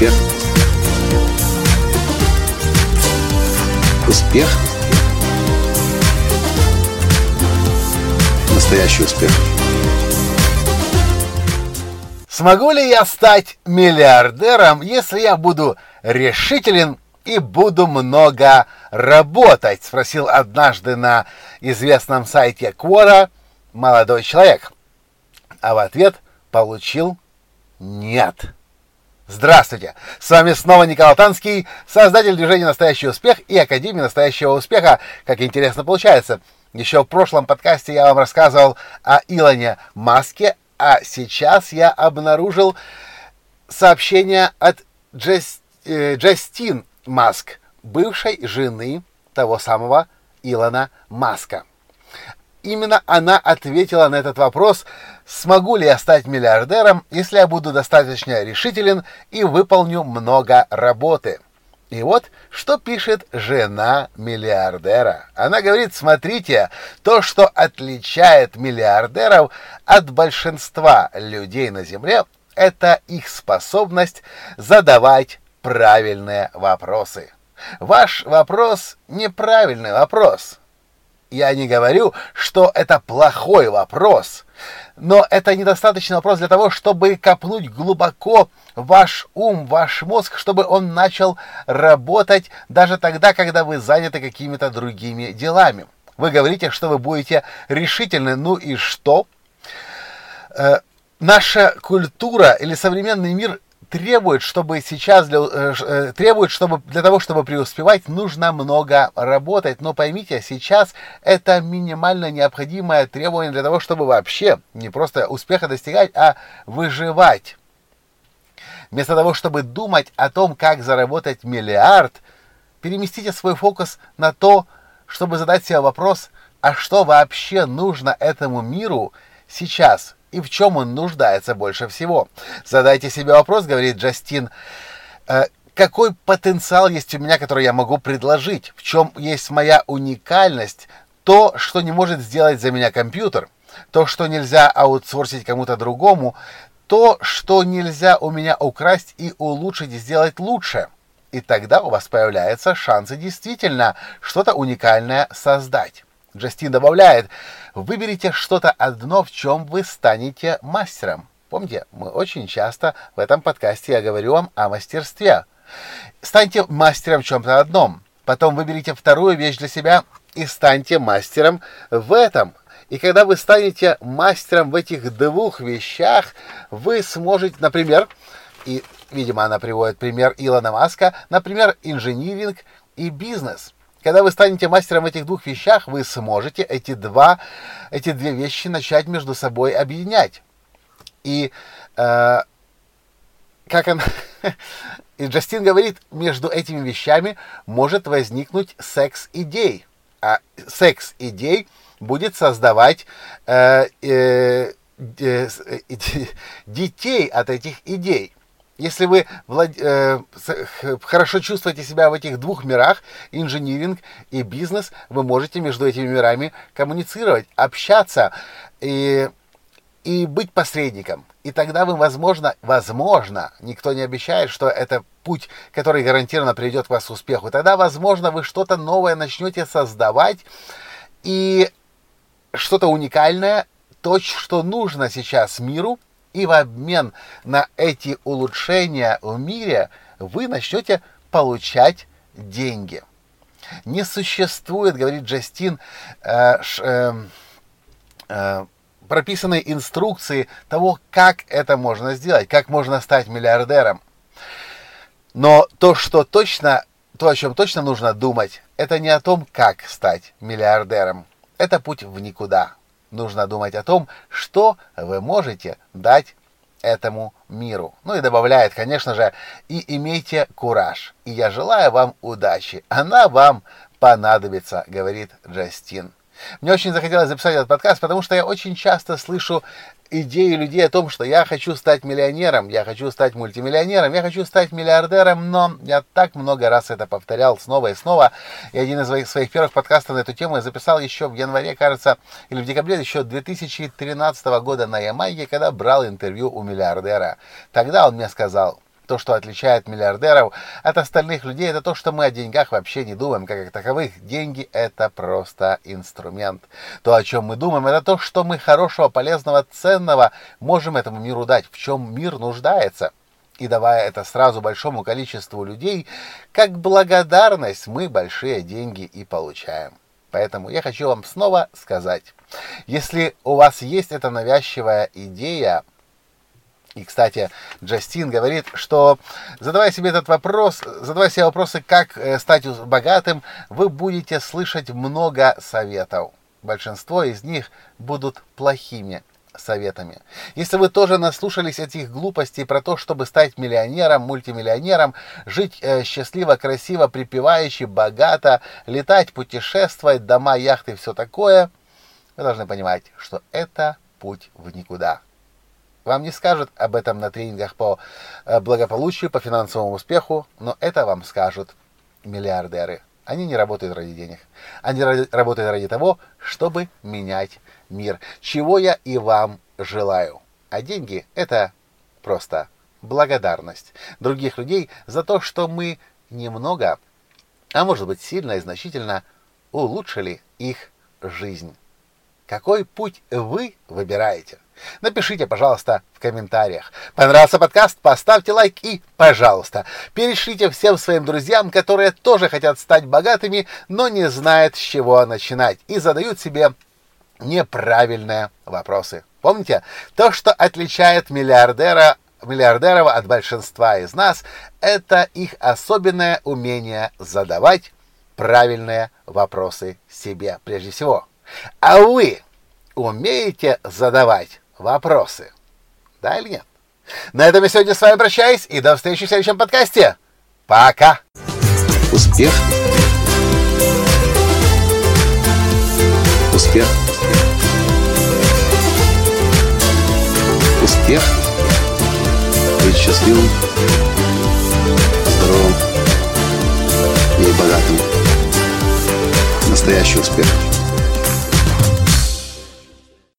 Успех. Успех. Настоящий успех. Смогу ли я стать миллиардером, если я буду решителен и буду много работать? Спросил однажды на известном сайте Quora молодой человек. А в ответ получил нет. Здравствуйте! С вами снова Николай Танский, создатель движения «Настоящий успех» и Академии «Настоящего успеха». Как интересно получается. Еще в прошлом подкасте я вам рассказывал о Илоне Маске, а сейчас я обнаружил сообщение от Джест, э, Джастин Маск, бывшей жены того самого Илона Маска. Именно она ответила на этот вопрос, смогу ли я стать миллиардером, если я буду достаточно решителен и выполню много работы. И вот, что пишет жена миллиардера. Она говорит, смотрите, то, что отличает миллиардеров от большинства людей на Земле, это их способность задавать правильные вопросы. Ваш вопрос неправильный вопрос. Я не говорю, что это плохой вопрос, но это недостаточный вопрос для того, чтобы копнуть глубоко ваш ум, ваш мозг, чтобы он начал работать даже тогда, когда вы заняты какими-то другими делами. Вы говорите, что вы будете решительны, ну и что? Э, наша культура или современный мир требует, чтобы сейчас для, э, э, требует, чтобы для того, чтобы преуспевать, нужно много работать. Но поймите, сейчас это минимально необходимое требование для того, чтобы вообще не просто успеха достигать, а выживать. Вместо того, чтобы думать о том, как заработать миллиард, переместите свой фокус на то, чтобы задать себе вопрос, а что вообще нужно этому миру сейчас, и в чем он нуждается больше всего. Задайте себе вопрос, говорит Джастин, «Э, какой потенциал есть у меня, который я могу предложить, в чем есть моя уникальность, то, что не может сделать за меня компьютер, то, что нельзя аутсорсить кому-то другому, то, что нельзя у меня украсть и улучшить и сделать лучше. И тогда у вас появляются шансы действительно что-то уникальное создать. Джастин добавляет, выберите что-то одно, в чем вы станете мастером. Помните, мы очень часто в этом подкасте я говорю вам о мастерстве. Станьте мастером в чем-то одном. Потом выберите вторую вещь для себя и станьте мастером в этом. И когда вы станете мастером в этих двух вещах, вы сможете, например, и, видимо, она приводит пример Илона Маска, например, инжиниринг и бизнес – когда вы станете мастером в этих двух вещах, вы сможете эти, два, эти две вещи начать между собой объединять. И э, как он... И Джастин говорит, между этими вещами может возникнуть секс-идей. А секс-идей будет создавать э, э, э, детей от этих идей. Если вы влад... э, хорошо чувствуете себя в этих двух мирах, инжиниринг и бизнес, вы можете между этими мирами коммуницировать, общаться и, и быть посредником. И тогда вы, возможно, возможно, никто не обещает, что это путь, который гарантированно приведет вас к успеху. Тогда, возможно, вы что-то новое начнете создавать и что-то уникальное, то, что нужно сейчас миру – и в обмен на эти улучшения в мире вы начнете получать деньги. Не существует, говорит Джастин, э, э, э, прописанной инструкции того, как это можно сделать, как можно стать миллиардером. Но то, что точно, то, о чем точно нужно думать, это не о том, как стать миллиардером. Это путь в никуда нужно думать о том, что вы можете дать этому миру. Ну и добавляет, конечно же, и имейте кураж. И я желаю вам удачи. Она вам понадобится, говорит Джастин. Мне очень захотелось записать этот подкаст, потому что я очень часто слышу идеи людей о том, что я хочу стать миллионером, я хочу стать мультимиллионером, я хочу стать миллиардером, но я так много раз это повторял снова и снова. И один из своих, своих первых подкастов на эту тему я записал еще в январе, кажется, или в декабре еще 2013 года на Ямайке, когда брал интервью у миллиардера. Тогда он мне сказал, то, что отличает миллиардеров от остальных людей, это то, что мы о деньгах вообще не думаем, как о таковых. Деньги – это просто инструмент. То, о чем мы думаем, это то, что мы хорошего, полезного, ценного можем этому миру дать, в чем мир нуждается. И давая это сразу большому количеству людей, как благодарность мы большие деньги и получаем. Поэтому я хочу вам снова сказать, если у вас есть эта навязчивая идея, и, кстати, Джастин говорит, что задавая себе этот вопрос, задавая себе вопросы, как э, стать богатым, вы будете слышать много советов. Большинство из них будут плохими советами. Если вы тоже наслушались этих глупостей про то, чтобы стать миллионером, мультимиллионером, жить э, счастливо, красиво, припеваючи, богато, летать, путешествовать, дома, яхты все такое, вы должны понимать, что это путь в никуда. Вам не скажут об этом на тренингах по э, благополучию, по финансовому успеху, но это вам скажут миллиардеры. Они не работают ради денег. Они ради, работают ради того, чтобы менять мир, чего я и вам желаю. А деньги – это просто благодарность других людей за то, что мы немного, а может быть сильно и значительно улучшили их жизнь. Какой путь вы выбираете? Напишите, пожалуйста, в комментариях. Понравился подкаст? Поставьте лайк и, пожалуйста, перешлите всем своим друзьям, которые тоже хотят стать богатыми, но не знают, с чего начинать и задают себе неправильные вопросы. Помните, то, что отличает миллиардера миллиардеров от большинства из нас, это их особенное умение задавать правильные вопросы себе прежде всего. А вы умеете задавать вопросы? Да или нет? На этом я сегодня с вами прощаюсь и до встречи в следующем подкасте. Пока! Успех! Успех! Успех! Быть счастливым, здоровым и богатым. Настоящий успех!